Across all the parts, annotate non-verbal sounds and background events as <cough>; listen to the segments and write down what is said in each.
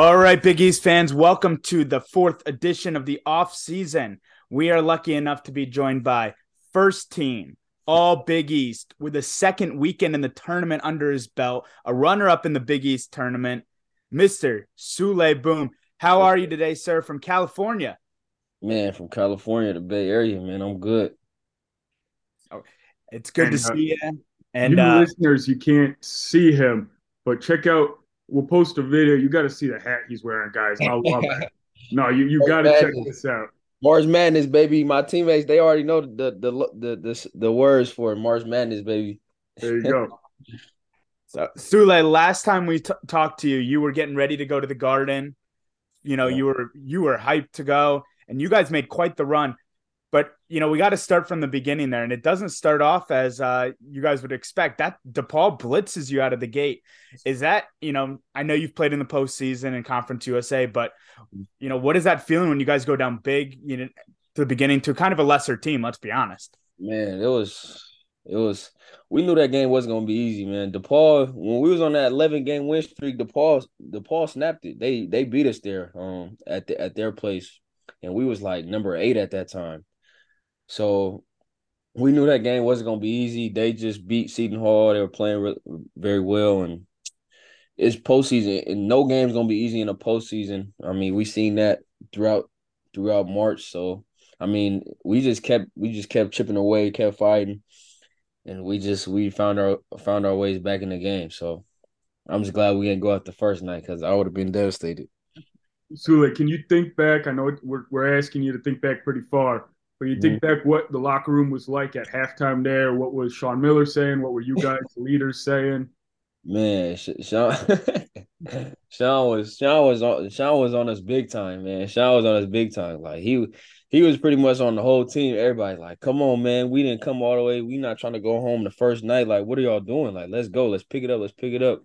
All right, Big East fans, welcome to the fourth edition of the off season. We are lucky enough to be joined by first team, all Big East, with a second weekend in the tournament under his belt, a runner up in the Big East tournament, Mr. Souley Boum. How are you today, sir, from California? Man, from California, the Bay Area, man, I'm good. It's good And, to uh, see you. And you uh, listeners, you can't see him, but check out. We'll post a video. You got to see the hat he's wearing, guys. I love it. <laughs> No, you you got to check this out. Mars Madness, baby. My teammates, they already know the the the the, the words for Mars Madness, baby. There you go. <laughs> So, Souley, last time we t- talked to you, you were getting ready to go to the Garden. You know, Yeah. you were you were hyped to go, and you guys made quite the run. You know, we got to start from the beginning there, and it doesn't start off as uh, you guys would expect. That DePaul blitzes you out of the gate. Is that you know? I know you've played in the postseason and Conference USA, but you know, what is that feeling when you guys go down big? You know, to the beginning to kind of a lesser team. Let's be honest. Man, it was it was we knew that game wasn't gonna be easy, man. DePaul, when we was on that 11 game win streak, DePaul DePaul snapped it. They they beat us there um at the, at their place, and we was like number eight at that time. So we knew that game wasn't gonna be easy. They just beat Seton Hall. They were playing re- very well, and it's postseason, and no game's gonna be easy in a postseason. I mean, we seen that throughout throughout March. So I mean, we just kept we just kept chipping away, kept fighting, and we just we found our found our ways back in the game. So I'm just glad we didn't go out the first night because I would have been devastated. Souley, can you think back? I know we're we're asking you to think back pretty far, but you think mm-hmm. back what the locker room was like at halftime there. What was Sean Miller saying? What were you <laughs> guys leaders saying? Man, Sean, <laughs> Sean was Sean was on Sean was on us big time, man. Sean was on us big time. Like he he was pretty much on the whole team. Everybody like, come on, man. We didn't come all the way. We not trying to go home the first night. Like, what are y'all doing? Like, let's go. Let's pick it up. Let's pick it up.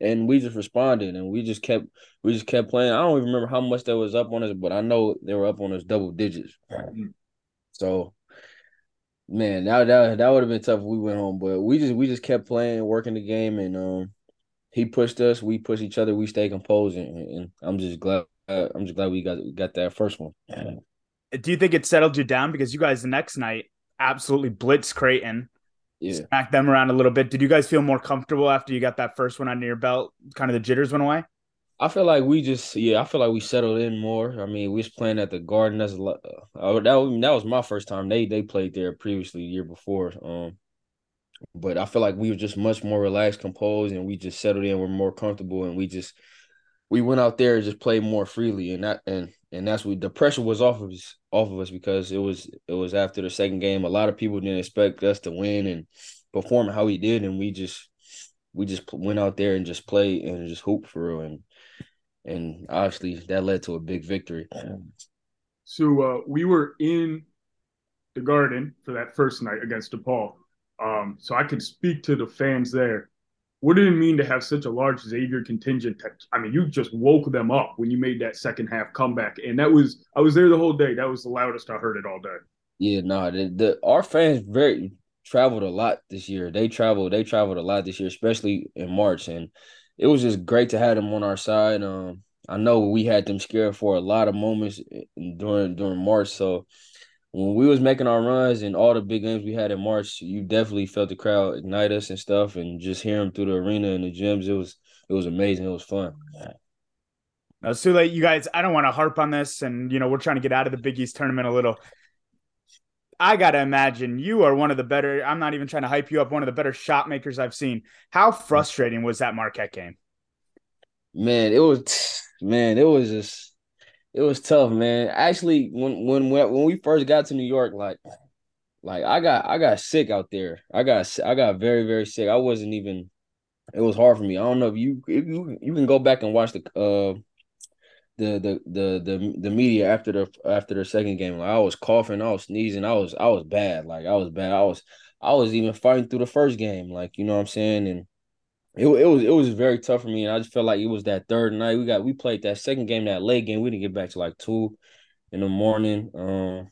And we just responded, and we just kept we just kept playing. I don't even remember how much that was up on us, but I know they were up on us double digits. Mm. So, man, that that that would have been tough if we went home. But we just we just kept playing, working the game, and um, he pushed us. We pushed each other. We stayed composed, and, and I'm just glad. Uh, I'm just glad we got got that first one. Do you think it settled you down because you guys the next night absolutely blitz Creighton? Yeah, smack them around a little bit. Did you guys feel more comfortable after you got that first one under your belt? Kind of the jitters went away. I feel like we just yeah. I feel like we settled in more. I mean, we was playing at the Garden. That's a lot. Uh, that was, that was my first time. They they played there previously year before. Um, but I feel like we were just much more relaxed, composed, and we just settled in. We're more comfortable, and we just we went out there and just played more freely, and that and and that's what the pressure was off of us off of us because it was it was after the second game. A lot of people didn't expect us to win and perform how we did, and we just we just went out there and just played and just hooped for real, and and obviously that led to a big victory. So uh, we were in the Garden for that first night against DePaul. Um, so I could speak to the fans there. What did it mean to have such a large Xavier contingent? I mean, you just woke them up when you made that second half comeback, and that was I was there the whole day. That was the loudest I heard it all day. Yeah, no, nah, the, the our fans very traveled a lot this year. They traveled, they traveled a lot this year, especially in March, and it was just great to have them on our side. Um, I know we had them scared for a lot of moments during during March, so when we was making our runs and all the big games we had in March, you definitely felt the crowd ignite us and stuff, and just hear them through the arena and the gyms. It was it was amazing. It was fun. Uh, Souley, you guys, I don't want to harp on this, and you know we're trying to get out of the Big East tournament a little. I gotta imagine you are one of the better. I'm not even trying to hype you up. One of the better shot makers I've seen. How frustrating was that Marquette game? Man, it was man, it was just it was tough, man. Actually, when when when we first got to New York, like like I got I got sick out there. I got I got very very sick. I wasn't even. It was hard for me. I don't know if you if you you can go back and watch the uh the the the the the media after the after the second game. Like I was coughing, I was sneezing, I was I was bad. Like I was bad. I was I was even fighting through the first game. Like you know what I'm saying, and it it was it was very tough for me. And I just felt like it was that third night. We got we played that second game, that late game. We didn't get back to like two in the morning. Um,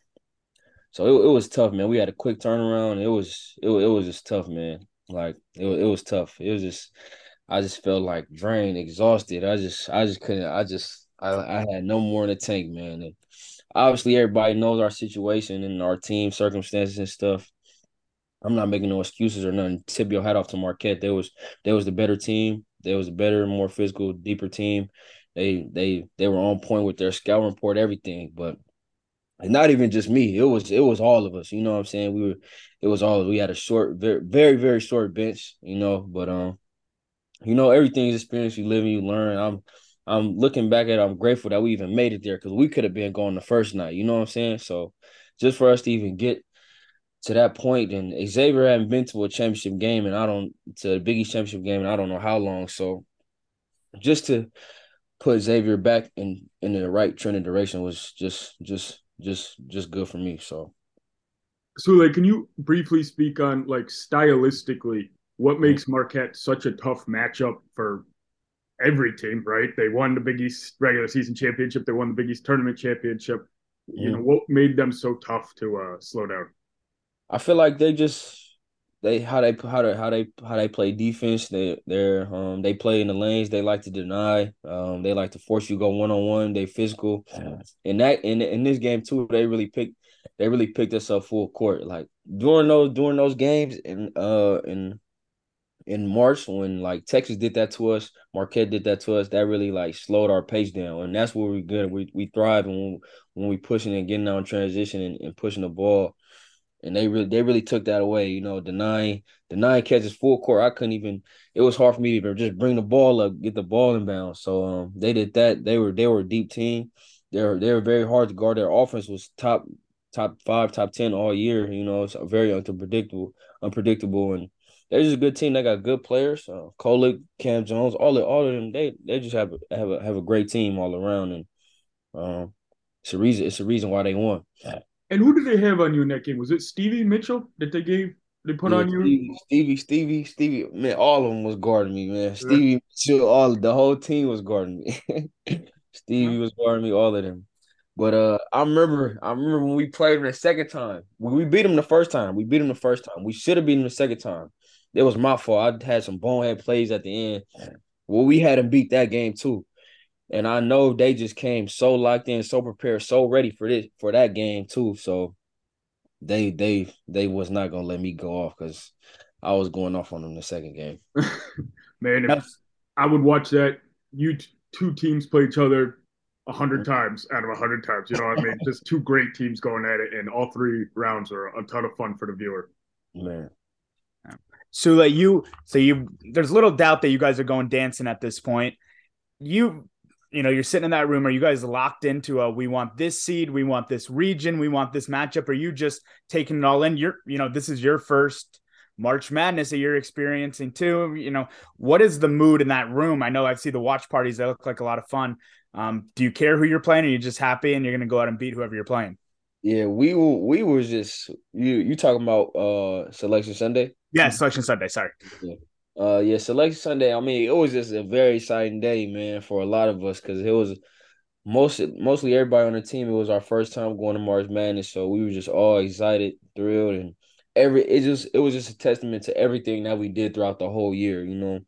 so it, it was tough, man. We had a quick turnaround. It was it, it was just tough, man. Like it it was tough. It was just I just felt like drained, exhausted. I just I just couldn't. I just I, I had no more in the tank, man. And obviously, everybody knows our situation and our team circumstances and stuff. I'm not making no excuses or nothing. Tip your hat off to Marquette. They was they was the better team. They was a better, more physical, deeper team. They they they were on point with their scout report, everything. But not even just me. It was it was all of us. You know what I'm saying? We were it was all we had a short, very very very short bench. You know, but um, you know everything is experience. You live and you learn. I'm I'm looking back at it, I'm grateful that we even made it there because we could have been going the first night. You know what I'm saying? So just for us to even get to that point, and Xavier hadn't been to a championship game, and I don't to a Big East championship game, and I don't know how long. So just to put Xavier back in in the right trend and direction was just just just just good for me. So. So, like, can you briefly speak on like stylistically what mm-hmm. makes Marquette such a tough matchup for every team, right? They won the Big East regular season championship. They won the Big East tournament championship. You know what made them so tough to uh, slow down? I feel like they just they how they how they how they how they play defense. They they're um they play in the lanes. They like to deny. Um they like to force you go one on one. They physical. And that in in this game too, they really picked they really picked us up full court. Like during those during those games and uh and in March when like Texas did that to us, Marquette did that to us, that really like slowed our pace down. And that's where we're good. We we thrive when when we pushing and getting in transition and, and pushing the ball. And they really they really took that away, you know, denying denying catches full court. I couldn't even it was hard for me to even just bring the ball up, get the ball in bounds. So um they did that. They were they were a deep team. They were they were very hard to guard. Their offense was top top five, top ten all year. You know, it's very unpredictable, unpredictable and they're just a good team. They got good players. Uh, Kolek, Cam Jones, all of all of them. They they just have have a have a great team all around, and um, it's a reason. It's a reason why they won. And who did they have on you in that game? Was it Stevie Mitchell that they gave? They put yeah, on you. Stevie, Stevie, Stevie, Stevie. Man, all of them was guarding me, man. Stevie Mitchell, all the whole team was guarding me. <laughs> Stevie was guarding me, all of them. But uh, I remember, I remember when we played them the second time. When we beat them the first time, we beat them the first time. We should have beaten them the second time it was my fault. I had some bonehead plays at the end. Well, we had them beat that game too. And I know they just came so locked in, so prepared, so ready for this for that game too. So they they they was not gonna let me go off because I was going off on them the second game. <laughs> Man, if I would watch that. You t- two teams play each other a hundred times out of a hundred times. You know what I mean? Just two great teams going at it, and all three rounds are a ton of fun for the viewer. Man, Souley, you so you there's little doubt that you guys are going dancing at this point. You you know, you're sitting in that room. Are you guys locked into a we want this seed, we want this region, we want this matchup? Are you just taking it all in? You're, you know, this is your first March Madness that you're experiencing too. You know, what is the mood in that room? I know I see the watch parties, they look like a lot of fun. Um, do you care who you're playing? Or are you just happy and you're gonna go out and beat whoever you're playing? Yeah, we we were just you you talking about uh selection Sunday? Yeah, Selection Sunday. Sorry. Yeah. Uh, yeah, Selection Sunday. I mean, it was just a very exciting day, man, for a lot of us because it was most mostly everybody on the team. It was our first time going to March Madness, so we were just all excited, thrilled, and every it just it was just a testament to everything that we did throughout the whole year. You know,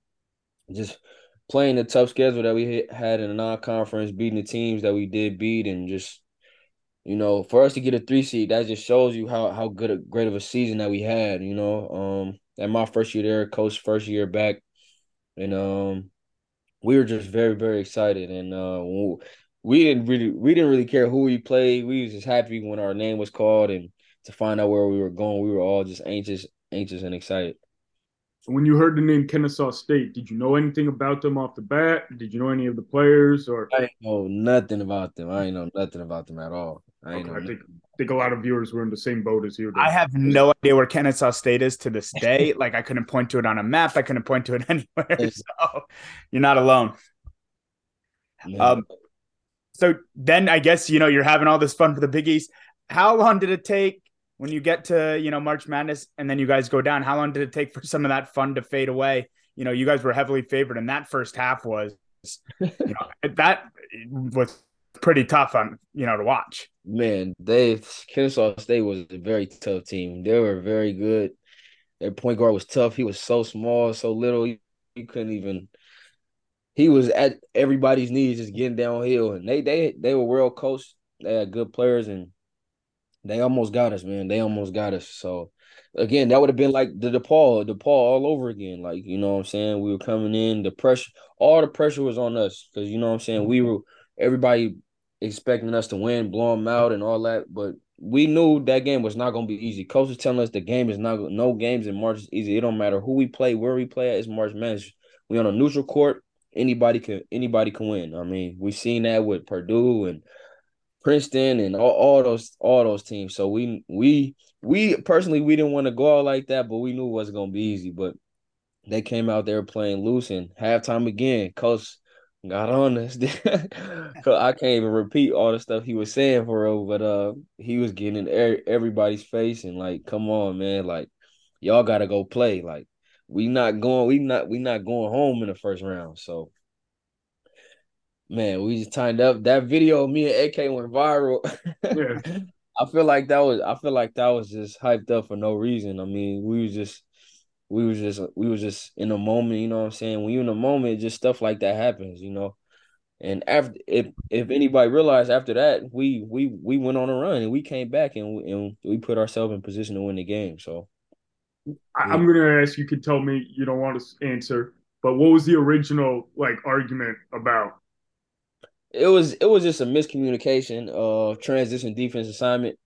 just playing the tough schedule that we had in the non-conference, beating the teams that we did beat, and just you know, for us to get a three seed, that just shows you how how good a great of a season that we had. You know, um, and my first year there, coach first year back, and um, we were just very very excited, and uh, we didn't really we didn't really care who we played. We was just happy when our name was called and to find out where we were going. We were all just anxious, anxious and excited. When you heard the name Kennesaw State, did you know anything about them off the bat? Did you know any of the players or? I know nothing about them. I know nothing about them at all. I Okay, I know. think think a lot of viewers were in the same boat as you. then. I have no idea where Kennesaw State is to this day. <laughs> Like I couldn't point to it on a map. I couldn't point to it <laughs> anywhere. So you're not alone. Man. Um, so then I guess you know you're having all this fun for the Big East. How long did it take when you get to you know March Madness and then you guys go down? How long did it take for some of that fun to fade away? You know, you guys were heavily favored, and that first half was you know, <laughs> that was pretty tough on you know to watch. Man, they Kennesaw State was a very tough team. They were very good. Their point guard was tough. He was so small, so little. You, you couldn't even. He was at everybody's knees, just getting downhill. And they they they were well coached. They had good players, and they almost got us, man. They almost got us. So again, that would have been like the DePaul, DePaul all over again. Like you know what I'm saying. We were coming in. The pressure, all the pressure was on us because you know what I'm saying. We were everybody expecting us to win, blow them out, and all that. But we knew that game was not going to be easy. Coach was telling us the game is not no games in March is easy. It don't matter who we play, where we play at. It's March Madness. We on a neutral court. Anybody can anybody can win. I mean, we've seen that with Purdue and Princeton and all, all those all those teams. So we we we personally we didn't want to go out like that, but we knew it wasn't going to be easy. But they came out there playing loose and halftime again. Coach got on us. Cause I can't even repeat all the stuff he was saying for real, but uh, he was getting in er- everybody's face and like, come on, man, like y'all got to go play. Like we not going, we not we not going home in the first round. So, man, we just timed up. That video of me and AK went viral. <laughs> Yeah. I feel like that was I feel like that was just hyped up for no reason. I mean, we was just we was just we was just in a moment, you know what I'm saying? When you in a moment, just stuff like that happens, you know. And after if if anybody realized after that, we we we went on a run and we came back and we, and we put ourselves in position to win the game. So I, I'm gonna ask. You could tell me you don't want to answer, but what was the original like argument about? it was it was just a miscommunication of transition defense assignment.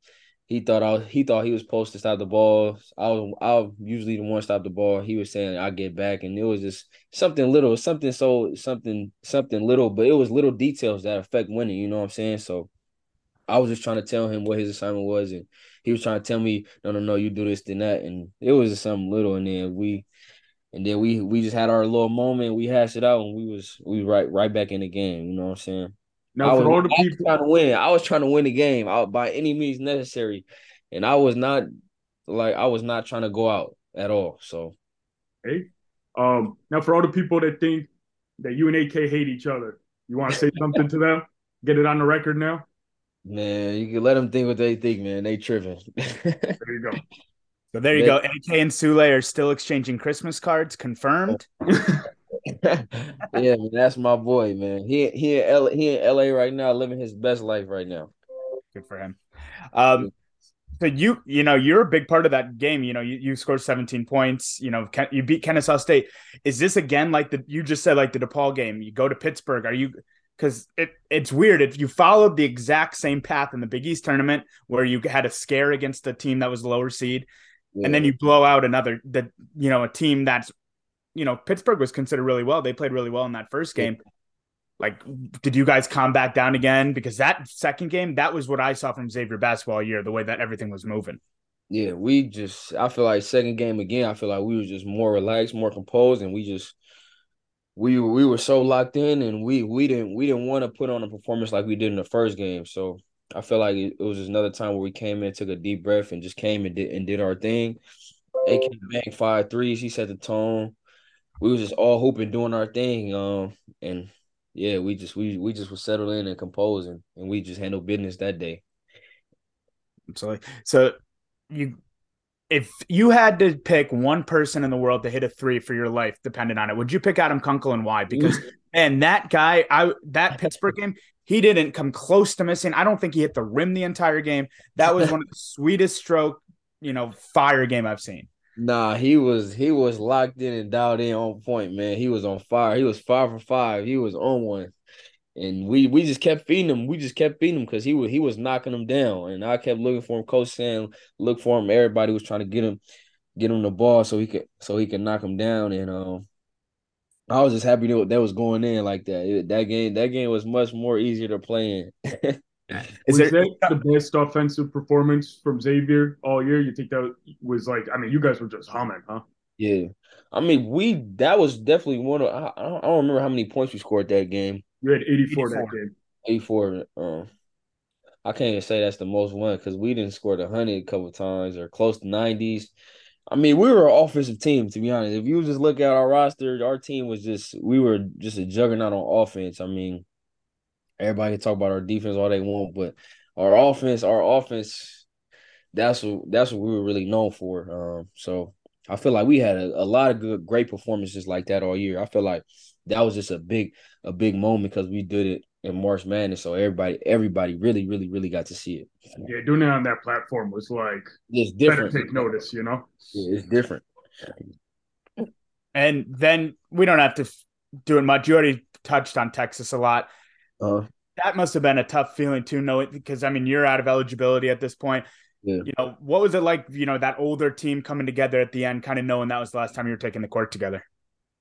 He thought I was, he thought he was supposed to stop the ball. I was I usually the one to stop the ball. He was saying I get back, and it was just something little, something so something something little, but it was little details that affect winning. You know what I'm saying? So I was just trying to tell him what his assignment was, and he was trying to tell me, no, no, no, you do this, then that, and it was just something little, and then we. And then we we just had our little moment. We hashed it out, and we was we right right back in the game. You know what I'm saying? Now, I for was, all the I people, trying to win. I was trying to win the game out by any means necessary, and I was not like I was not trying to go out at all. So hey, um, now for all the people that think that you and AK hate each other, you want to say something to them? Get it on the record now. man, you can let them think what they think, man. They tripping. There you go. So there you They- go. AK and Souley are still exchanging Christmas cards. Confirmed. <laughs> yeah, man, that's my boy, man. He he in L, he in LA right now, living his best life right now. Good for him. Um, so you you know you're a big part of that game. You know you, you scored 17 points. You know you beat Kennesaw State. Is this again like the you just said like the DePaul game? You go to Pittsburgh. Are you because it it's weird if you followed the exact same path in the Big East tournament where you had a scare against a team that was lower seed, and then you blow out another that you know a team that's you know Pittsburgh was considered really well. They played really well in that first game. Like, did you guys calm back down again? Because that second game, that was what I saw from Xavier basketball year, the way that everything was moving. Yeah, we just I feel like second game again, I feel like we were just more relaxed, more composed, and we just we we were so locked in and we we didn't we didn't want to put on a performance like we did in the first game. So I feel like it, it was just another time where we came in, took a deep breath, and just came and did and did our thing. AK banged five threes. He set the tone. We was just all hooping, doing our thing. Um, and yeah, we just we we just was settled in and composing, and we just handled business that day. Absolutely. So you if you had to pick one person in the world to hit a three for your life, dependent on it, would you pick Adam Kunkel and why? Because <laughs> and that guy, I that Pittsburgh game, he didn't come close to missing. I don't think he hit the rim the entire game. That was one of the <laughs> sweetest stroke, you know, fire game I've seen. Nah, he was he was locked in and dialed in on point, man. He was on fire. He was five for five. He was on one, and we we just kept feeding him. We just kept feeding him because he was he was knocking him down, and I kept looking for him. Coach saying, "Look for him." Everybody was trying to get him get him the ball so he could so he could knock him down, and um, I was just happy that that was going in like that. It- that game that game was much more easier to play in. <laughs> Is was there that the best offensive performance from Xavier all year? You think that was like? I mean, you guys were just humming, huh? Yeah, I mean, we that was definitely one of. I, I don't remember how many points we scored that game. You had 84, 84. that game. 84. Um, I can't even say that's the most one because we didn't score the hundred a couple times or close to nineties. I mean, we were an offensive team, to be honest. If you just look at our roster, our team was just we were just a juggernaut on offense. I mean, everybody can talk about our defense all they want, but our offense, our offense, that's what that's what we were really known for. Um, so I feel like we had a, a lot of good, great performances like that all year. I feel like that was just a big, a big moment because we did it in March Madness, so everybody, everybody really, really, really got to see it. Yeah, doing it on that platform was like it's different. take notice, you know. Yeah, it's different. And then we don't have to do it much. You already touched on Texas a lot. Uh, that must have been a tough feeling too, knowing because I mean you're out of eligibility at this point. Yeah. You know, what was it like, you know, that older team coming together at the end, kind of knowing that was the last time you were taking the court together?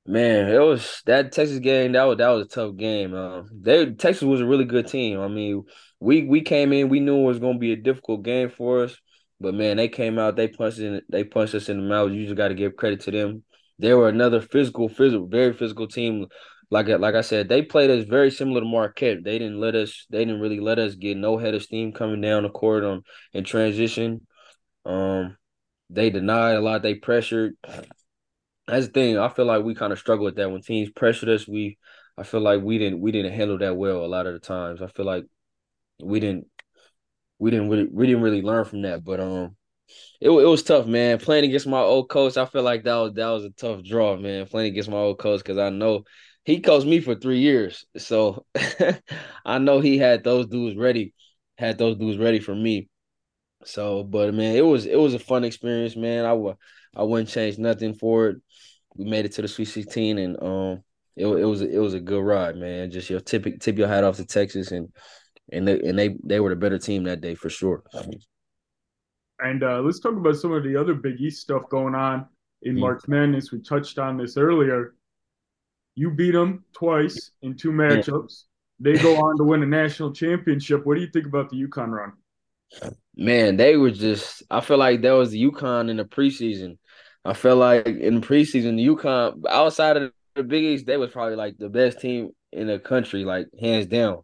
Man, it was that Texas game. That was that was a tough game. Uh, they Texas was a really good team. I mean, we we came in, we knew it was going to be a difficult game for us, but man, they came out, they punched in, they punched us in the mouth. You just got to give credit to them. They were another physical, physical, very physical team. Like like I said, they played us very similar to Marquette. They didn't let us, they didn't really let us get no head of steam coming down the court on in transition. Um, they denied a lot. They pressured that's the thing. I feel like we kind of struggle with that when teams pressured us. We, I feel like we didn't we didn't handle that well a lot of the times. I feel like we didn't we didn't really we didn't really learn from that. But um, it it was tough, man. Playing against my old coach, I feel like that was that was a tough draw, man. Playing against my old coach because I know he coached me for three years, so <laughs> I know he had those dudes ready, had those dudes ready for me. So, but man, it was it was a fun experience, man. I would I wouldn't change nothing for it. We made it to the Sweet 16, and um, it, it was it was a good ride, man. Just your tip tip your hat off to Texas, and and they and they they were the better team that day for sure. And uh, let's talk about some of the other Big East stuff going on in mm-hmm. March Madness. We touched on this earlier. You beat them twice in two matchups. They go on to win a national championship. What do you think about the UConn run? Man, they were just. I feel like that was the UConn in the preseason. I felt like in the preseason, the UConn outside of the Big East, they was probably like the best team in the country, like hands down.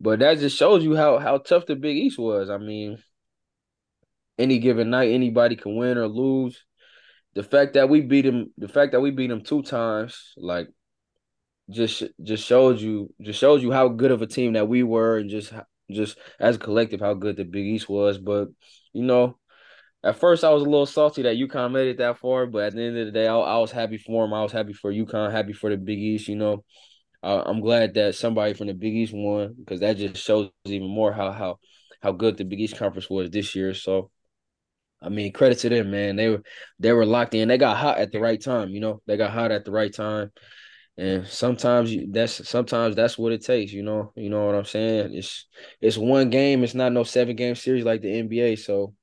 But that just shows you how how tough the Big East was. I mean, any given night, anybody can win or lose. The fact that we beat them, the fact that we beat them two times, like just just shows you just showed you how good of a team that we were, and just just as a collective how good the Big East was. But you know, at first I was a little salty that UConn made it that far, but at the end of the day, I, I was happy for them. I was happy for UConn, happy for the Big East. You know, I'm glad that somebody from the Big East won because that just shows even more how how how good the Big East conference was this year. So, I mean, credit to them, man. They were they were locked in. They got hot at the right time. You know, they got hot at the right time. And sometimes you, that's sometimes that's what it takes, you know. You know what I'm saying? It's it's one game. It's not no seven game series like the NBA. So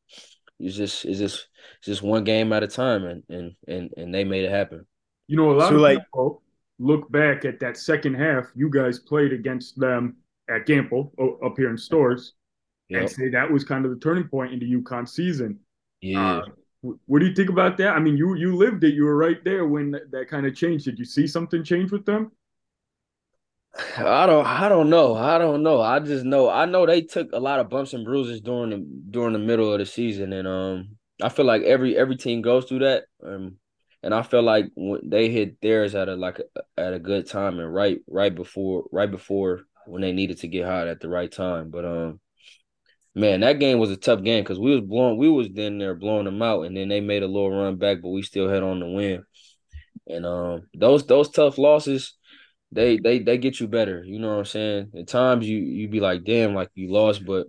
it's just it's just it's just one game at a time, and and and and they made it happen. You know, a lot so of like, people look back at that second half. You guys played against them at Gampel up here in Storrs, yep. and say that was kind of the turning point in the UConn season. Yeah. Uh, what do you think about that? I mean, you you lived it. You were right there when that, that kind of changed. Did you see something change with them? I don't I don't know. I don't know. I just know I know they took a lot of bumps and bruises during the during the middle of the season and um I feel like every every team goes through that. Um and I feel like when they hit theirs at a like a, at a good time and right right before right before when they needed to get hot at the right time. But um man, that game was a tough game because we was blowing we was then there blowing them out and then they made a little run back, but we still had on the win. And um those those tough losses they they they get you better. You know what I'm saying? At times you you be like, damn, like you lost, but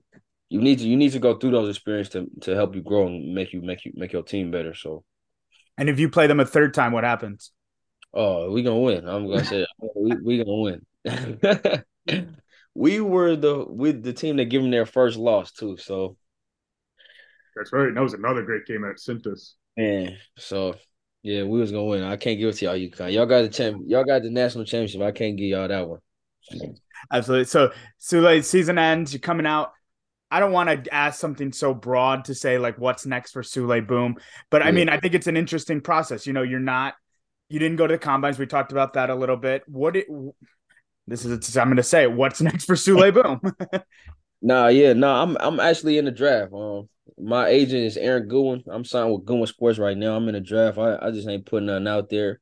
you need to you need to go through those experiences to to help you grow and make you make you make your team better. So, and if you play them a third time, what happens? Oh, we gonna win. I'm gonna say <laughs> we we gonna win. <laughs> we were the with the team that gave them their first loss too. So that's right. That was another great game at Cintas. Man, so yeah, we was gonna win. I can't give it to y'all UConn. Y'all got the champ. Y'all got the national championship. I can't give y'all that one. Absolutely. So, so Souley, season ends. You're coming out. I don't want to ask something so broad to say like what's next for Souley Boum, but I mean I think it's an interesting process. You know, you're not, you didn't go to the combines. We talked about that a little bit. What it, this is I'm going to say what's <laughs> next for Souley Boum. Nah, yeah, nah. I'm I'm actually in the draft. Um, my agent is Aaron Goodwin. I'm signed with Goodwin Sports right now. I'm in the draft. I, I just ain't putting nothing out there.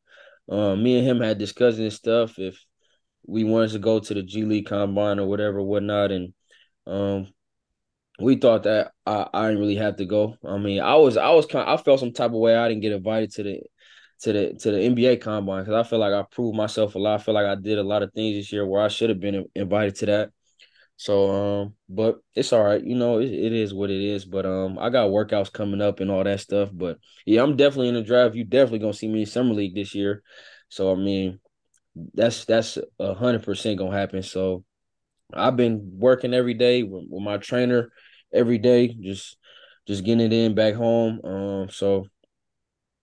Um, me and him had discussing this stuff if we wanted to go to the G League combine or whatever, whatnot, and um, we thought that I I didn't really have to go. I mean, I was I was kind of, I felt some type of way I didn't get invited to the to the to the NBA combine because I feel like I proved myself a lot. I feel like I did a lot of things this year where I should have been invited to that. So um, but it's all right. You know, it, it is what it is. But um, I got workouts coming up and all that stuff. But yeah, I'm definitely in the draft. You definitely gonna see me in summer league this year. So I mean, that's that's a hundred percent gonna happen. So I've been working every day with, with my trainer every day, just just getting it in back home. Um, so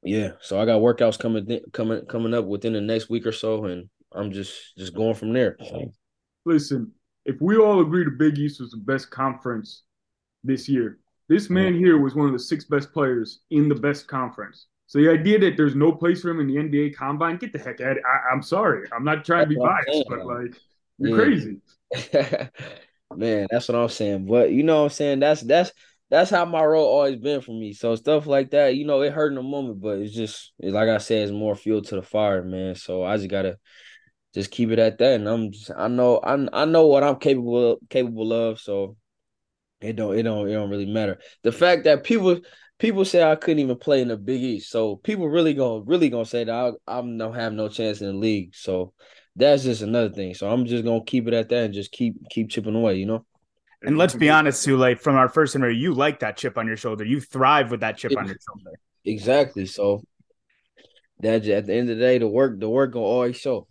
yeah, so I got workouts coming th- coming coming up within the next week or so, and I'm just just going from there. Listen, if we all agree the Big East was the best conference this year, this mm-hmm. man here was one of the six best players in the best conference. So the idea that there's no place for him in the NBA combine, get the heck out of I, I'm sorry. I'm not trying to be biased, but like you're Yeah. crazy. <laughs> Man, that's what I'm saying. But you know what I'm saying? That's that's that's how my role always been for me. So stuff like that, you know, it hurt in the moment, but it's just it's like I said, it's more fuel to the fire, man. So I just gotta just keep it at that. And I'm just I know I I know what I'm capable capable of. So it don't it don't it don't really matter. The fact that people people say I couldn't even play in the Big East, so people really gonna really gonna say that I I'm don't have no chance in the league. So that's just another thing. So I'm just gonna keep it at that and just keep keep chipping away. You know. And let's be honest, Souley, from our first interview, you like that chip on your shoulder. You thrive with that chip on your shoulder. Exactly. So that at the end of the day, the work the work gonna always show.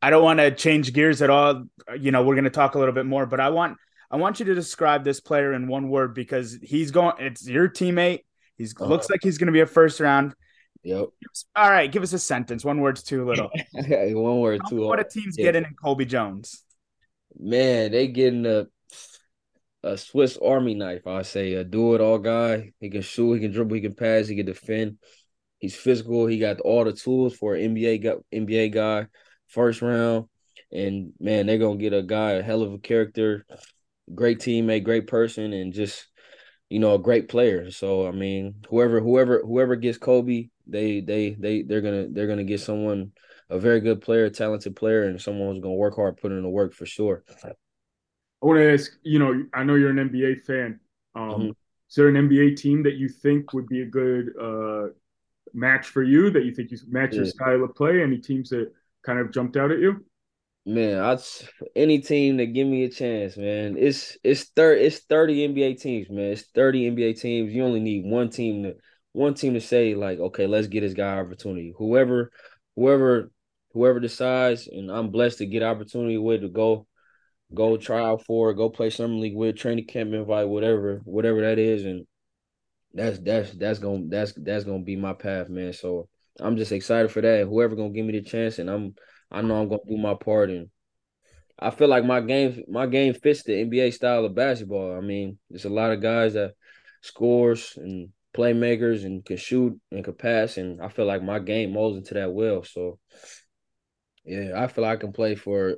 I don't want to change gears at all. You know, we're going to talk a little bit more, but I want I want you to describe this player in one word because he's going. It's your teammate. He's Uh-huh. looks like he's going to be a first round. Yep. All right, give us a sentence. One word's too little. <laughs> One word, two. what a team's Yeah. getting in Colby Jones. Man, they getting a a Swiss Army knife. I say a do it all guy. He can shoot, he can dribble, he can pass, he can defend. He's physical. He got all the tools for an NBA guy, NBA guy, first round. And man, they're gonna get a guy, a hell of a character, great teammate, great person, and just you know a great player. So I mean, whoever whoever whoever gets Colby, they they they they're gonna they're gonna get someone a very good player, talented player, and someone who's gonna work hard, put in the work for sure. I want to ask, you know, I know you're an NBA fan. Um, Mhm. Is there an NBA team that you think would be a good uh, match for you? That you think you match your style of play? Any teams that kind of jumped out at you? Man, I any team that give me a chance, man. It's it's thirty it's thirty NBA teams, man. It's thirty NBA teams. You only need one team to one team to say like, okay, let's get this guy opportunity. Whoever, whoever, whoever decides, and I'm blessed to get opportunity with to go, go try out for, go play summer league with, training camp invite, whatever, whatever that is, and that's that's that's gonna that's that's gonna be my path, man. So I'm just excited for that. Whoever gonna give me the chance, and I'm I know I'm gonna do my part, and I feel like my game my game fits the NBA style of basketball. I mean, there's a lot of guys that scores and playmakers and can shoot and can pass, and I feel like my game molds into that well. So yeah, I feel like I can play for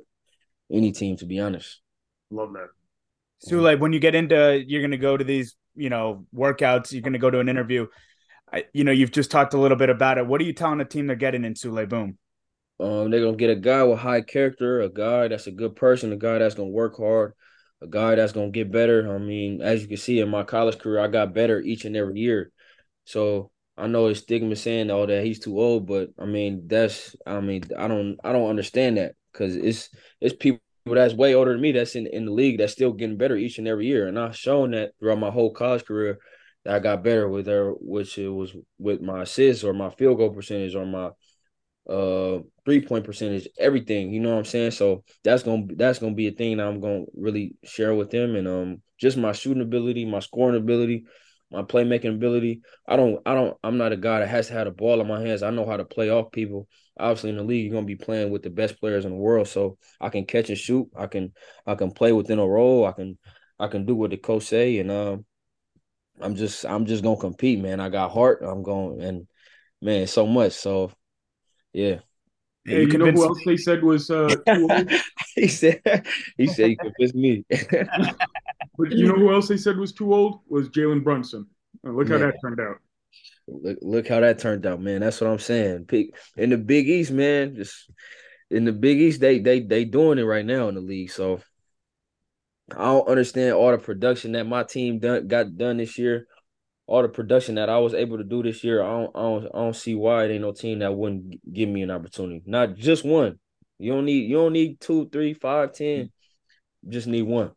any team, to be honest. Love that. Souley, when you get into, you're going to go to these, you know, workouts. You're going to go to an interview. I, you know, you've just talked a little bit about it. What are you telling the team they're getting in Souley Boum? Um, they're gonna get a guy with high character, a guy that's a good person, a guy that's gonna work hard, a guy that's gonna get better. I mean, as you can see in my college career, I got better each and every year. So I know it's stigma saying oh that he's too old, but I mean that's I mean I don't I don't understand that because it's it's people that's way older than me that's in in the league that's still getting better each and every year, and I've shown that throughout my whole college career that I got better with her, which it was with my assists or my field goal percentage or my uh three point percentage, everything. You know what I'm saying? So that's gonna that's gonna be a thing that I'm gonna really share with them, and um just my shooting ability, my scoring ability, my playmaking ability. I don't I don't I'm not a guy that has to have the ball in my hands. I know how to play off people. Obviously in the league, you're gonna be playing with the best players in the world. So I can catch and shoot. I can I can play within a role. I can I can do what the coach say and um I'm just I'm just gonna compete, man. I got heart. I'm going and man, so much. So yeah. Hey, you, you know who else they said was uh <laughs> he said he said he convinced me. <laughs> but you know who else they said was too old? Was Jalen Brunson. look man. how that turned out. Look, look how that turned out, man. That's what I'm saying. In the Big East, man, just in the Big East, they they they doing it right now in the league. So I don't understand all the production that my team done got done this year all the production that I was able to do this year, I don't, I don't, I don't see why it ain't no team that wouldn't give me an opportunity. Not just one. You don't need, you don't need two, three, five, ten. just need one.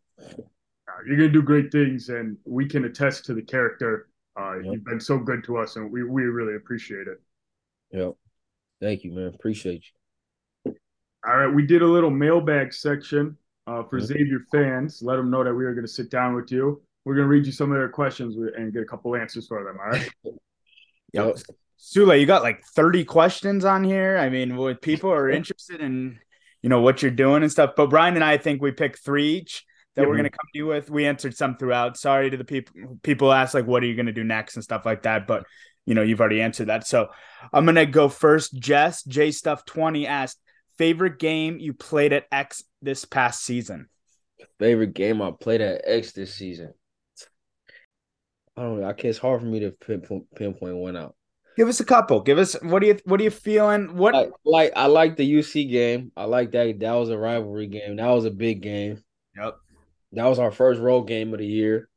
You're gonna do great things, and we can attest to the character. Uh, yep. You've been so good to us, and we we really appreciate it. Yep. Thank you, man. Appreciate you. All right, we did a little mailbag section uh, for Xavier fans. Let them know that we are going to sit down with you we're gonna read you some of their questions and get a couple answers for them. All right. <laughs> yep. Souley, you got like 30 questions on here. I mean, what people are interested in, you know, what you're doing and stuff. But Brian and I think we picked three each that we're gonna come to you with. We answered some throughout. Sorry to the people people asked like what are you gonna do next and stuff like that. But you know, you've already answered that. So I'm gonna go first. Jess, J Stuff 20 asked, favorite game you played at X this past season? Favorite game I played at X this season. I don't know. I guess it's hard for me to pinpoint, pinpoint one out. Give us a couple. Give us what are you what are you feeling? What like, like I like the UC game. I like that. That was a rivalry game. That was a big game. Yep. That was our first road game of the year.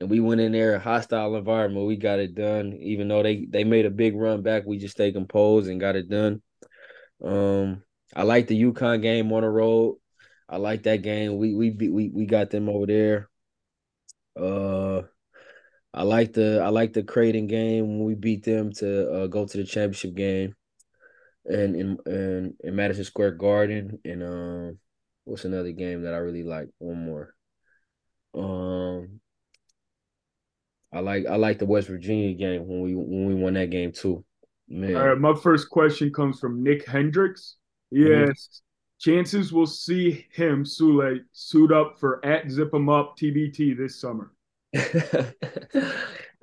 And we went in there a hostile environment. We got it done. Even though they they made a big run back, we just stayed composed and got it done. Um, I like the UConn game on the road. I like that game. We we we we got them over there. Uh I like the I like the Creighton game when we beat them to uh, go to the championship game, and in in, in Madison Square Garden. And um, what's another game that I really like? One more. Um, I like I like the West Virginia game when we when we won that game too. Man. All right, my first question comes from Nick Hendricks. Yes, mm-hmm. chances we'll see him Souley suit up for at zip <laughs> Zip 'em Up TBT this summer.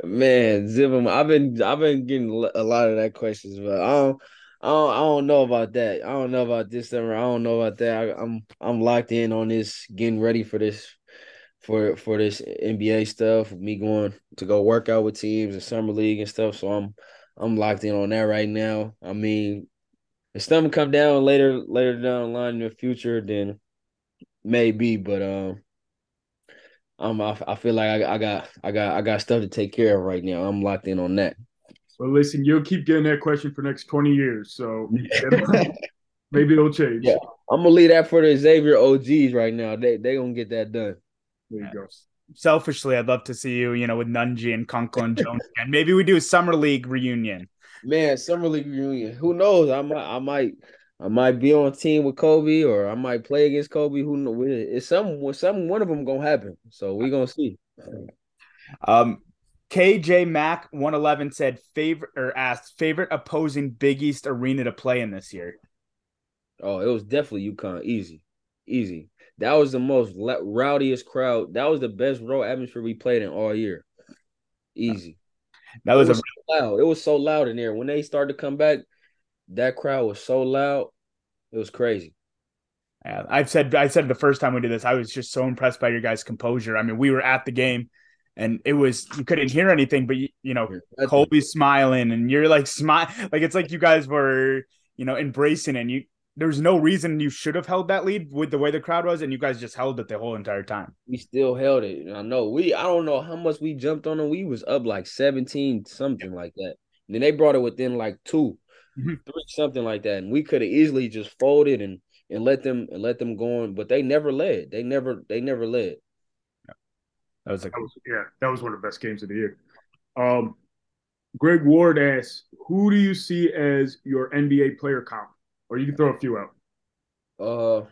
Man, Zibum, I've been I've been getting a lot of that questions, but I don't I don't, I don't know about that. I don't know about this summer. I don't know about that. I, I'm I'm locked in on this, getting ready for this for for this NBA stuff. Me going to go work out with teams and summer league and stuff. So I'm I'm locked in on that right now. I mean, if something come down later later down the line in the future, then maybe. But um, um, I, I feel like I, I got I got I got stuff to take care of right now. I'm locked in on that. Well, listen, you'll keep getting that question for next twenty years, so <laughs> maybe it'll change. Yeah, I'm gonna leave that for the Xavier OGs right now. They they gonna get that done. There you go. Selfishly, I'd love to see you, you know, with Nunge and Colby Jones <laughs> again. Maybe we do a summer league reunion. Man, summer league reunion. Who knows? I might I might I might be on a team with Colby, or I might play against Colby. Who knows? It's some, some one of them gonna happen. So we're gonna see. Um, KJ Mac one eleven said favorite or asked favorite opposing Big East arena to play in this year. Oh, it was definitely UConn. Easy, easy. That was the most rowdiest crowd. That was the best row atmosphere we played in all year. Easy. That was, was a loud. It was so loud in there when they started to come back that crowd was so loud. It was crazy. Yeah, I've said I said the first time we did this, I was just so impressed by your guys' composure. I mean, we were at the game and it was you couldn't hear anything, but you, you know, Colby's smiling and you're like smile like it's like you guys were, you know, embracing and you there's no reason you should have held that lead with the way the crowd was, and you guys just held it the whole entire time. We still held it. I know we I don't know how much we jumped on them. We was up like 17, something like that. And then they brought it within like two mm-hmm. three something like that, and we could have easily just folded and and let them and let them go on, but they never led. They never they never led. Yeah. That was like that was, yeah, that was one of the best games of the year. Um, Greg Ward asks, "Who do you see as your NBA player comp?" Or you can throw a few out. Uh,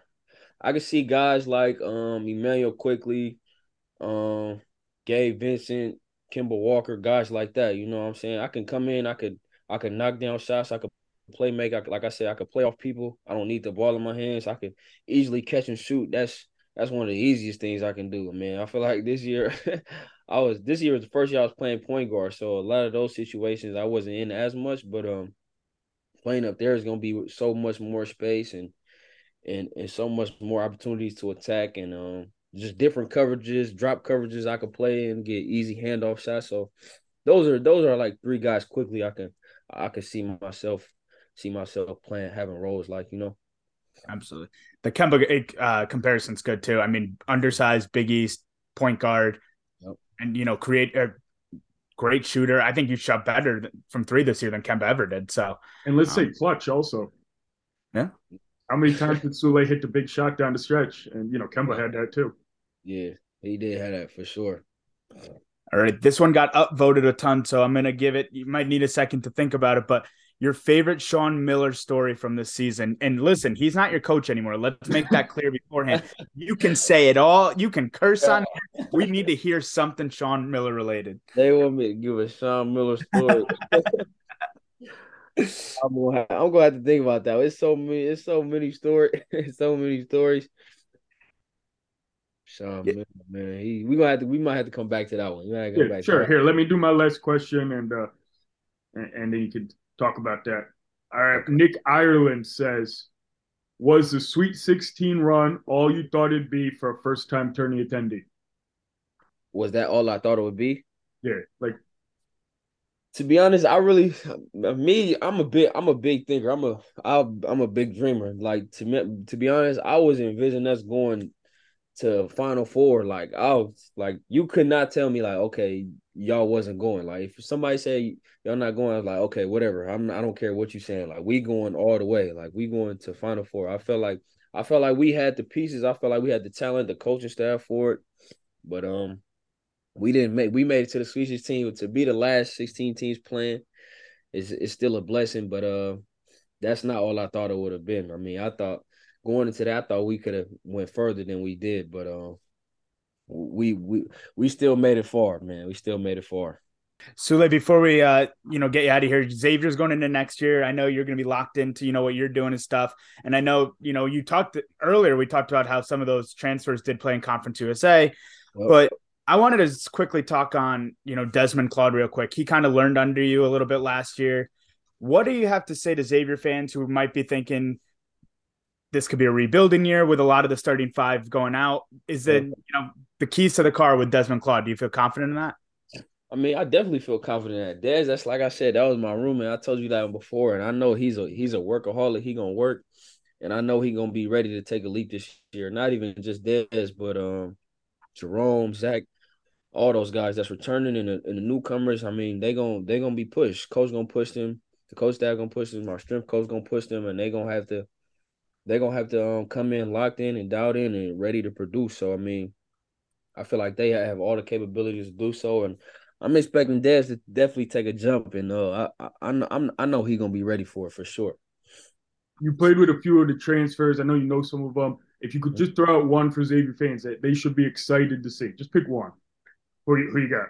I can see guys like um Immanuel Quickley, um Gabe Vincent, Kemba Walker, guys like that. You know what I'm saying? I can come in, I could I could knock down shots, I could play make. I, like I said, I could play off people. I don't need the ball in my hands. I could easily catch and shoot. That's that's one of the easiest things I can do, man. I feel like this year, <laughs> I was this year was the first year I was playing point guard, so a lot of those situations I wasn't in as much. But um, playing up there is gonna be so much more space and and and so much more opportunities to attack and um just different coverages, drop coverages I could play and get easy handoff shots. So those are those are like three guys quickly I can I can see myself see myself playing having roles like you know. Absolutely, the Kemba uh, comparison's good too. I mean, undersized, Big East point guard, yep. and you know, create a great shooter. I think you shot better from three this year than Kemba ever did. So, and let's um, say clutch also. Yeah. How many times did Souley hit the big shot down the stretch? And you know, Kemba had that too. Yeah, he did have that for sure. All right, this one got upvoted a ton, so I'm gonna give it. You might need a second to think about it, but your favorite Sean Miller story from this season. And listen, he's not your coach anymore. Let's make that clear beforehand. <laughs> You can say it all. You can curse on. Him. We need to hear something Sean Miller related. They want me to give a Sean Miller story. <laughs> I'm gonna, I'm gonna have to think about that. It's so many. It's so many stories. <laughs> so many stories. Sean yeah. Miller, man, he we gonna have to. We might have to come back to that one. Yeah, sure. Here, let me do my last question, and uh, and, and then you can talk about that. All right. Nick Ireland says, Was the Sweet 16 run all you thought it'd be for a first time tourney attendee? Was that all I thought it would be? Yeah. Like, to be honest, I really me I'm a big I'm a big thinker. I'm a I'm a big dreamer. Like to me, to be honest, I was envisioning us going to Final Four. Like I was like you could not tell me like okay y'all wasn't going. Like if somebody say y'all not going, I was like, okay, whatever. I'm I don't care what you saying. Like we going all the way. Like we going to Final Four. I felt like I felt like we had the pieces. I felt like we had the talent, the coaching staff for it. But um, we didn't make. We made it to the Sweet 16 to be the last 16 teams playing. Is is still a blessing, but uh, that's not all I thought it would have been. I mean, I thought going into that, I thought we could have went further than we did, but um. We we we still made it far, man. We still made it far. Souley, before we uh you know get you out of here, Xavier's going into next year. I know you're going to be locked into you know what you're doing and stuff. And I know you know you talked earlier. We talked about how some of those transfers did play in Conference USA, oh. but I wanted to quickly talk on you know Desmond Claude real quick. He kind of learned under you a little bit last year. What do you have to say to Xavier fans who might be thinking, this could be a rebuilding year with a lot of the starting five going out. Is it you know the keys to the car with Desmond Claude? Do you feel confident in that? I mean, I definitely feel confident in that. Des, that's like I said, that was my roommate. I told you that before, and I know he's a he's a workaholic. He gonna work, and I know he gonna be ready to take a leap this year. Not even just Des, but um, Jerome, Zach, all those guys that's returning and the, and the newcomers. I mean, they gonna they gonna be pushed. Coach gonna push them. The coach staff gonna push them. Our strength coach gonna push them, and they gonna have to they're gonna have to um, come in locked in and dialed in and ready to produce. So I mean, I feel like they have all the capabilities to do so, and I'm expecting Dez to definitely take a jump. And uh, I I I'm I know he's gonna be ready for it for sure. You played with a few of the transfers. I know you know some of them. If you could just throw out one for Xavier fans that they should be excited to see, just pick one. Who you, who you got?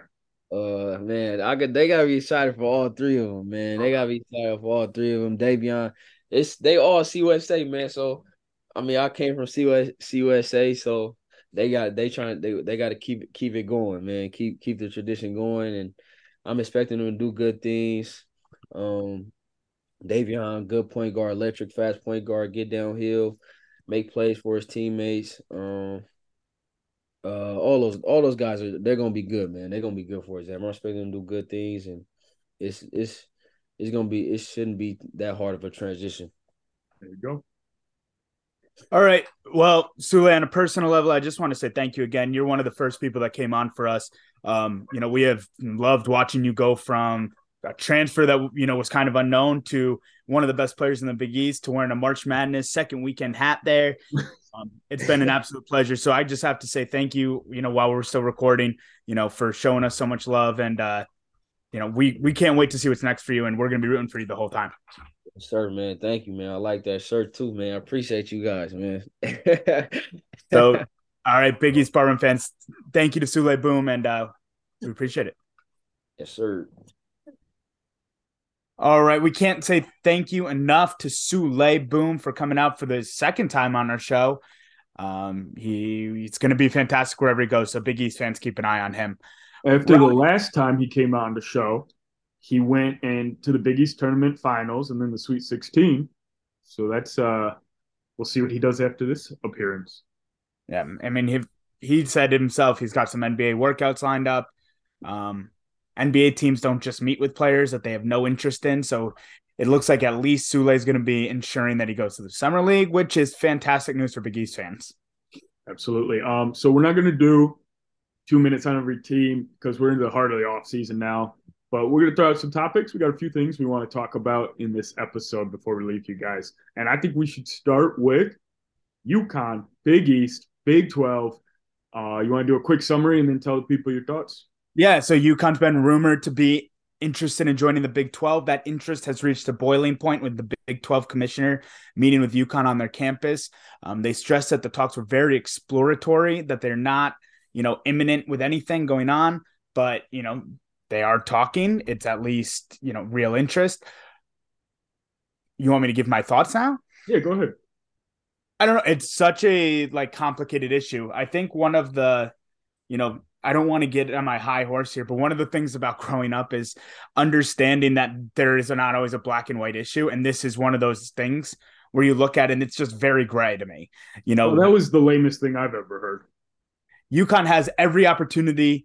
Uh man, I could they gotta be excited for all three of them, man. They gotta be excited for all three of them. Dayvion, it's they all CUSA, man. So I mean, I came from CUS, CUSA, so they got they trying they they got to keep keep it going, man. Keep keep the tradition going, and I'm expecting them to do good things. Um, Dayvion, good point guard, electric, fast point guard, get downhill, make plays for his teammates. Um, uh, all those all those guys are they're gonna be good, man. They're gonna be good for us. I'm expecting them to do good things, and it's it's it's gonna be it shouldn't be that hard of a transition. There you go. All right. Well, Souley, on a personal level, I just want to say thank you again. You're one of the first people that came on for us. Um, you know, we have loved watching you go from a transfer that you know was kind of unknown to one of the best players in the Big East to wearing a March Madness second weekend hat there. <laughs> Um, it's been an absolute pleasure. So I just have to say thank you. You know, while we're still recording, you know, for showing us so much love and uh, you know, we we can't wait to see what's next for you, and we're gonna be rooting for you the whole time. Sir, man, thank you, man. I like that shirt too, man. I appreciate you guys, man. <laughs> so, all right, Big East Barroom fans, thank you to Souley Boum, and uh, we appreciate it. Yes, sir. All right, we can't say thank you enough to Souley Boum for coming out for the second time on our show. Um, he it's going to be fantastic wherever he goes. So Big East fans keep an eye on him. After the last time he came on the show, he went into the Big East tournament finals and then the Sweet 16. So that's uh, we'll see what he does after this appearance. Yeah, I mean he he said himself he's got some NBA workouts lined up. Um, NBA teams don't just meet with players that they have no interest in. So it looks like at least Souley is going to be ensuring that he goes to the summer league, which is fantastic news for Big East fans. Absolutely. Um, so we're not going to do two minutes on every team because we're into the heart of the off season now. But we're going to throw out some topics. We got a few things we want to talk about in this episode before we leave you guys. And I think we should start with UConn, Big East, Big 12. Uh, you want to do a quick summary and then tell the people your thoughts? Yeah, so UConn's been rumored to be interested in joining the Big 12. That interest has reached a boiling point with the Big 12 commissioner meeting with UConn on their campus. Um, they stressed that the talks were very exploratory, that they're not, you know, imminent with anything going on, but, you know, they are talking. It's at least, you know, real interest. You want me to give my thoughts now? Yeah, go ahead. I don't know. It's such a like complicated issue. I think one of the, you know, I don't want to get on my high horse here, but one of the things about <laughs> growing up is understanding that there is not always a black and white issue. And this is one of those things where you look at it and it's just very gray to me. You know, well, that was the lamest thing I've ever heard. UConn has every opportunity,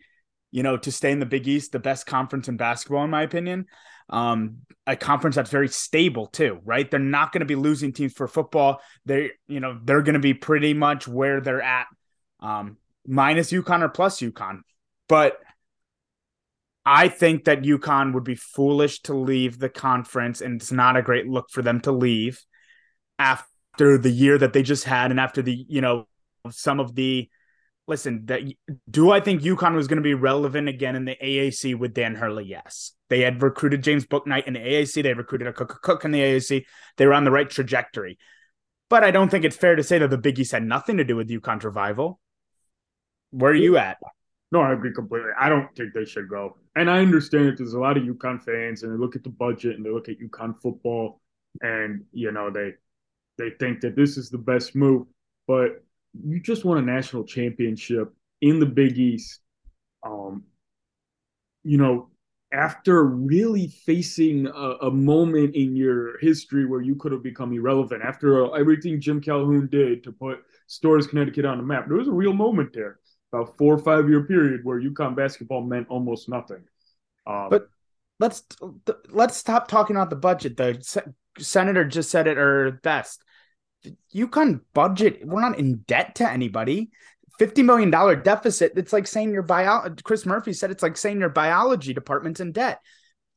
you know, to stay in the Big East, the best conference in basketball, in my opinion. Um, a conference that's very stable too, right? They're not going to be losing teams for football. They, you know, they're going to be pretty much where they're at. Um, minus UConn or plus UConn. But I think that UConn would be foolish to leave the conference, and it's not a great look for them to leave after the year that they just had, and after the you know some of the listen. That do I think UConn was going to be relevant again in the AAC with Dan Hurley? Yes, they had recruited James Bouknight in the AAC. They recruited Akok, Cook in the AAC. They were on the right trajectory. But I don't think it's fair to say that the Big East had nothing to do with UConn's revival. Where are you at? No, I agree completely. I don't think they should go. And I understand that there's a lot of UConn fans and they look at the budget and they look at UConn football and you know they they think that this is the best move. But you just won a national championship in the Big East. Um, you know, after really facing a, a, moment in your history where you could have become irrelevant, after uh, everything Jim Calhoun did to put Storrs Connecticut on the map, there was a real moment there about four or five year period where UConn basketball meant almost nothing. Um, but let's let's stop talking about the budget. The senator just said it or best. UConn budget. We're not in debt to anybody. Fifty million dollar deficit. It's like saying your bio. Chris Murphy said it's like saying your biology department's in debt.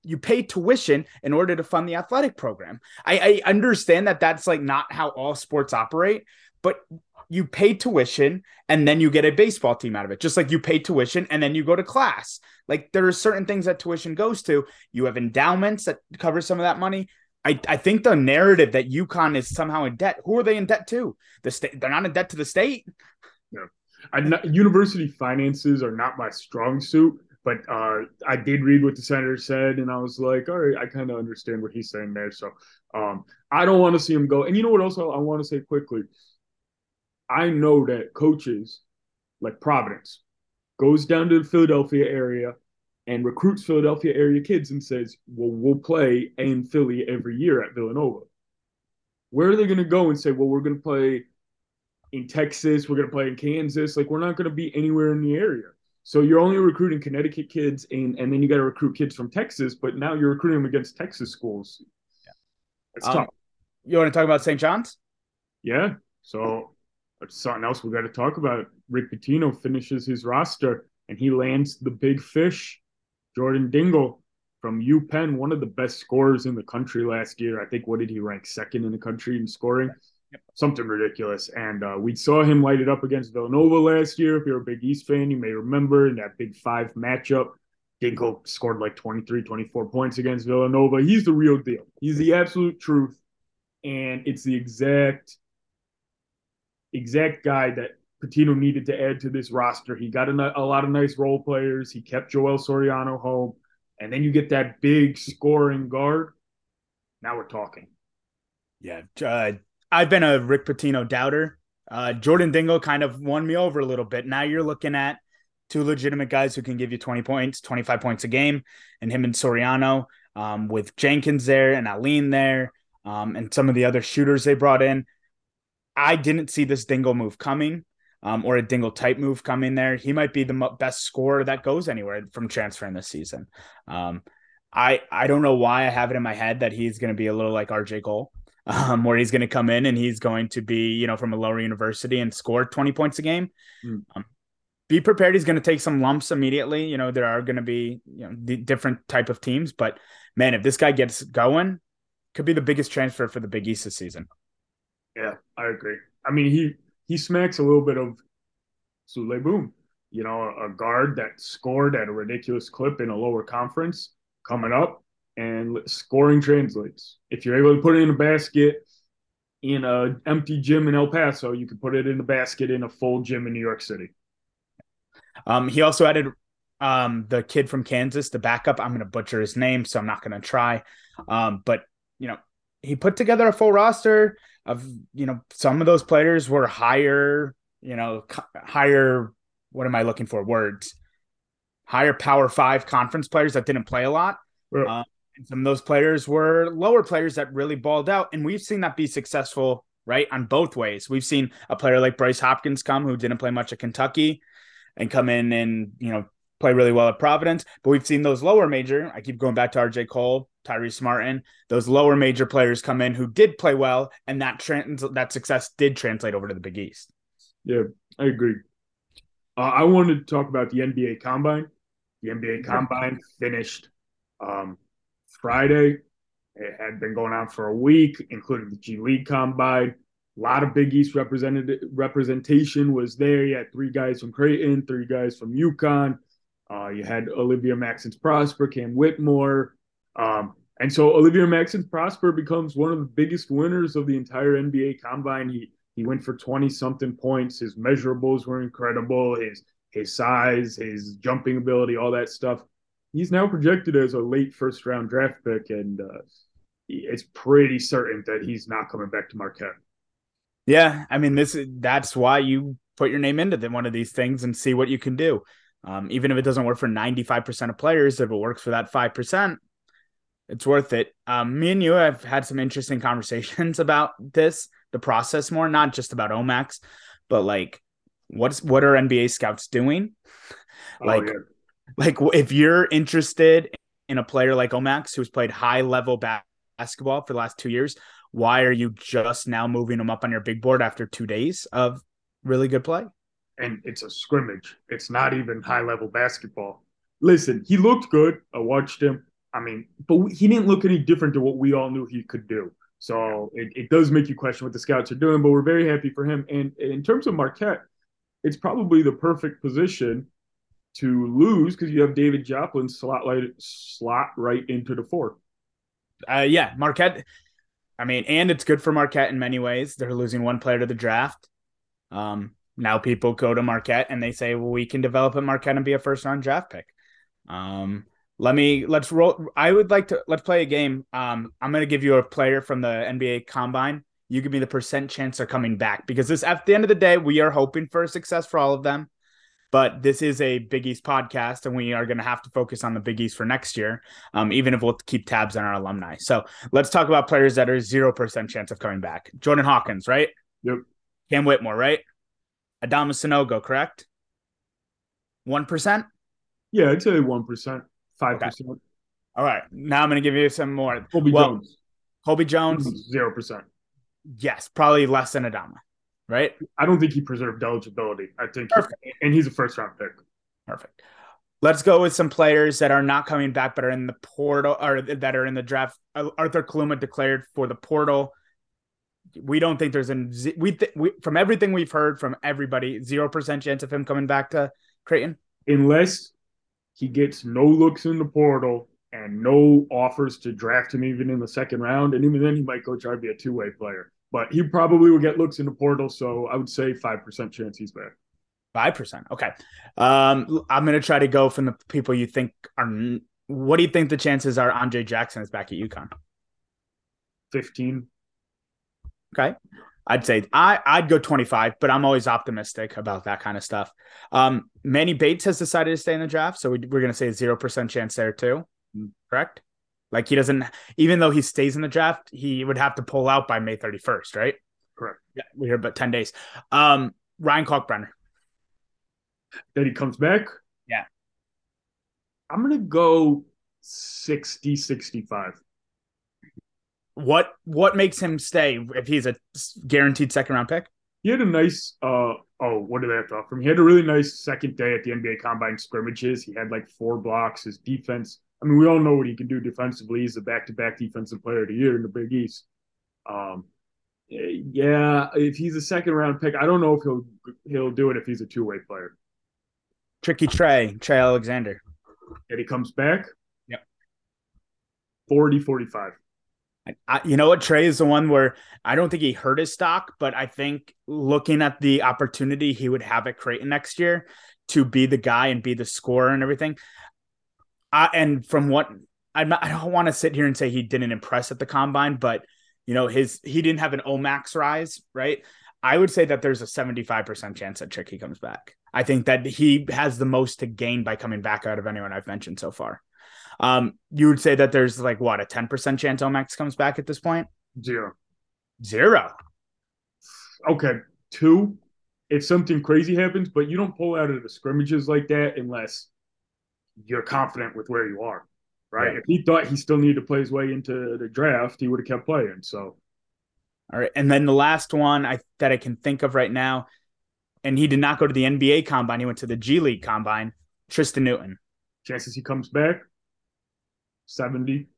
You pay tuition in order to fund the athletic program. I, I understand that that's like not how all sports operate, but you pay tuition and then you get a baseball team out of it just like you pay tuition and then you go to class like there are certain things that tuition goes to you have endowments that cover some of that money I, I think the narrative that UConn is somehow in debt. Who are they in debt to? The state. They're not in debt to the state. No, not, university finances are not my strong suit. But uh, I did read what the senator said, and I was like, all right, I kind of understand what he's saying there. So um, I don't want to see him go. And you know what? Also, I want to say quickly I know that coaches like Providence goes down to the Philadelphia area and recruits Philadelphia area kids and says, "Well, we'll play in Philly every year at Villanova." Where are they going to go and say, "Well, we're going to play in Texas, we're going to play in Kansas"? Like we're not going to be anywhere in the area. So you're only recruiting Connecticut kids, and and then you got to recruit kids from Texas, but now you're recruiting them against Texas schools. Yeah, it's um, tough. You want to talk about St. John's? Yeah. So something else we got to talk about. Rick Pitino finishes his roster and he lands the big fish, Jordan Dingle from UPenn, one of the best scorers in the country last year. I think what did he rank second in the country in scoring? Yep. Something ridiculous. And uh, we saw him light it up against Villanova last year. If you're a Big East fan, you may remember in that Big Five matchup. Dingle scored like 23, 24 points against Villanova. He's the real deal. He's the absolute truth. And it's the exact exact guy that Pitino needed to add to this roster. He got a, a lot of nice role players. He kept Joel Soriano home. and then you get that big scoring guard. Now we're talking. Yeah, uh, I've been a Rick Pitino doubter. Uh, Jordan Dingle kind of won me over a little bit. Now you're looking at two legitimate guys who can give you 20 points, 25 points a game, and him and Soriano um, with Jenkins there and Alleyne there um, and some of the other shooters they brought in. I didn't see this Dingle move coming um, or a Dingle type move come in there. He might be the mo- best scorer that goes anywhere from transferring this season. Um, I I don't know why I have it in my head that he's going to be a little like RJ Cole. <laughs> Um, where he's going to come in and he's going to be, you know, from a lower university and score 20 points a game. Mm. Um, be prepared. He's going to take some lumps immediately. You know, there are going to be, you know, the different type of teams, but man, if this guy gets going, could be the biggest transfer for the Big East this season. Yeah, I agree. I mean, he he smacks a little bit of Souley Boum, you know, a guard that scored at a ridiculous clip in a lower conference coming up, and scoring translates. If you're able to put it in a basket in a empty gym in El Paso, you can put it in a basket in a full gym in New York City. Um, he also added um, the kid from Kansas, the backup. I'm going to butcher his name, so I'm not going to try. Um, but you know, he put together a full roster of you know some of those players were higher, you know, higher. What am I looking for? Words. Higher Power Five conference players that didn't play a lot. Right. Uh, and some of those players were lower players that really balled out, and we've seen that be successful, right, on both ways. We've seen a player like Bryce Hopkins come who didn't play much at Kentucky, and come in and you know play really well at Providence. But we've seen those lower major. I keep going back to RJ Cole, Tyrese Martin. Those lower major players come in who did play well, and that trans that success did translate over to the Big East. Yeah, I agree. Uh, I wanted to talk about the NBA Combine. The NBA Combine finished um, Friday. It had been going on for a week, including the G League Combine. A lot of Big East represented representation was there. You had three guys from Creighton, three guys from UConn. Uh, you had Olivier Maxence Prosper, Cam Whitmore. Um, and so Olivier Maxence Prosper becomes one of the biggest winners of the entire NBA combine. He he went for 20 something points. His measurables were incredible. His his size, his jumping ability, all that stuff. He's now projected as a late first round draft pick, and uh, it's pretty certain that he's not coming back to Marquette. Yeah, I mean this that's why you put your name into one of these things and see what you can do. Um, even if it doesn't work for 95% of players, if it works for that 5%, it's worth it. Um, me and you have had some interesting <laughs> conversations about this, the process more, not just about Omax, but like what's what are NBA scouts doing? Oh, like, yeah. like if you're interested in a player like Omax who's played high level basketball for the last two years, why are you just now moving him up on your big board after two days of really good play? And it's a scrimmage. It's not even high level basketball. Listen, he looked good. I watched him. I mean, but he didn't look any different to what we all knew he could do. So it, it does make you question what the scouts are doing, but we're very happy for him. And in terms of Marquette, it's probably the perfect position to lose because you have David Joplin slot right, slot right into the four. Uh, yeah, Marquette. I mean, and it's good for Marquette in many ways. They're losing one player to the draft. Um, now people go to Marquette and they say, well, we can develop at Marquette and be a first round draft pick. Um, let me let's roll. I would like to let's play a game. Um, I'm gonna give you a player from the NBA Combine. You give me the percent chance they're coming back because this at the end of the day, we are hoping for success for all of them. But this is a Big East podcast, and we are going to have to focus on the Big East for next year, um, even if we'll keep tabs on our alumni. So let's talk about players that are zero percent chance of coming back. Jordan Hawkins, right? Yep. Cam Whitmore, right? Adama Sanogo, correct? One percent. Yeah, I'd say one percent, five okay. percent. All right. Now I'm going to give you some more. Colby well, Jones. Colby Jones. Mm-hmm, zero percent. Yes, probably less than Adama, right? I don't think he preserved eligibility. I think. He, and he's a first round pick. Perfect. Let's go with some players that are not coming back, but are in the portal or that are in the draft. Arthur Kaluma declared for the portal. We don't think there's an we, th- we from everything we've heard from everybody, zero percent chance of him coming back to Creighton, unless he gets no looks in the portal and no offers to draft him even in the second round. And even then, he might go try to be a two way player. But he probably will get looks in the portal. So I would say 5% chance he's back. 5%. Okay. Um, I'm to try to go from the people you think are What do you think the chances are Andre Jackson is back at UConn? 15. Okay. I'd say I I'd go 25, but I'm always optimistic about that kind of stuff. Um, Manny Bates has decided to stay in the draft, so we, are going to say zero percent chance there too. Mm. Correct? Like he doesn't, even though he stays in the draft, he would have to pull out by May 31st, right? Correct. Yeah, we're here about 10 days. Um, Ryan Kalkbrenner. That he comes back? Yeah. I'm going to go 60, 65 what what makes him stay if he's a guaranteed second round pick? He had a nice uh oh, what did they have to offer him? He had a really nice second day at the NBA combine scrimmages. He had like four blocks. His defense, I mean, we all know what he can do defensively. He's a back to back defensive player of the year in the Big East. Um yeah, if he's a second round pick, I don't know if he'll he'll do it if he's a two way player. Tricky Trey, Trey Alexander. And he comes back. Yep. 40, 45. I, you know what? Trey is the one where I don't think he hurt his stock, but I think looking at the opportunity he would have at Creighton next year to be the guy and be the scorer and everything. I, and from what I'm I don't want to sit here and say he didn't impress at the combine, but you know, his he didn't have an Omax rise, right? I would say that there's a 75% chance that Tricky comes back. I think that he has the most to gain by coming back out of anyone I've mentioned so far. Um, you would say that there's like what a 10% chance Omax comes back at this point? Zero. Zero. Okay. Two, if something crazy happens, but you don't pull out of the scrimmages like that unless you're confident with where you are. Right. right. If he thought he still needed to play his way into the draft, he would have kept playing. So all right. And then the last one I that I can think of right now, and he did not go to the NBA combine, he went to the G League combine, Tristan Newton. Chances he comes back? 70.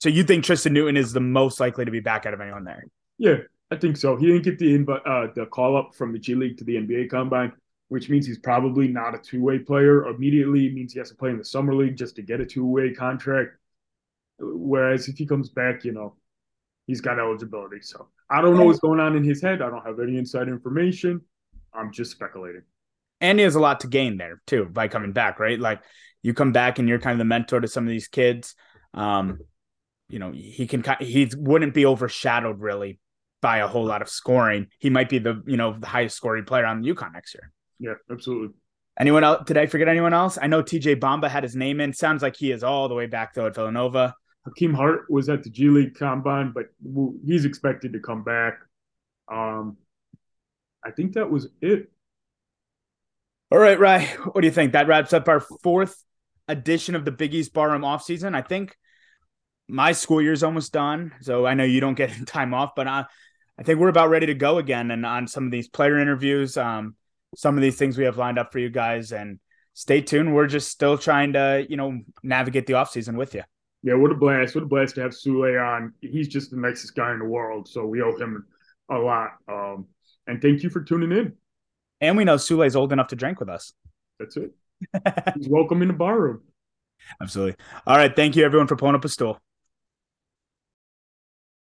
So you think Tristan Newton is the most likely to be back out of anyone there? Yeah, I think so. He didn't get the invite, uh, the call up from the G League to the NBA Combine, which means he's probably not a two way player. Immediately It means he has to play in the summer league just to get a two way contract. Whereas if he comes back, you know, he's got eligibility. So I don't know what's going on in his head. I don't have any inside information. I'm just speculating. And he has a lot to gain there too by coming back, right? Like you come back and you're kind of the mentor to some of these kids. Um, you know, he can he wouldn't be overshadowed really by a whole lot of scoring. He might be the you know the highest scoring player on UConn next year. Yeah, absolutely. Anyone else? Did I forget anyone else? I know TJ Bamba had his name in. Sounds like he is all the way back though at Villanova. Hakim Hart was at the G League Combine, but he's expected to come back. Um, I think that was it. All right, Rye. What do you think? That wraps up our fourth edition of the Big East Barroom offseason. I think my school year's almost done. So I know you don't get <laughs> time off, but I, I think we're about ready to go again. And on some of these player interviews, um, some of these things we have lined up for you guys. And stay tuned. We're just still trying to, you know, navigate the offseason with you. Yeah, what a blast. What a blast to have Souley on. He's just the nicest guy in the world. So we owe him a lot. Um, and thank you for tuning in. And we know Souley's old enough to drink with us. That's it. <laughs> Welcome in the bar room. Absolutely. All right. Thank you, everyone, for pulling up a stool.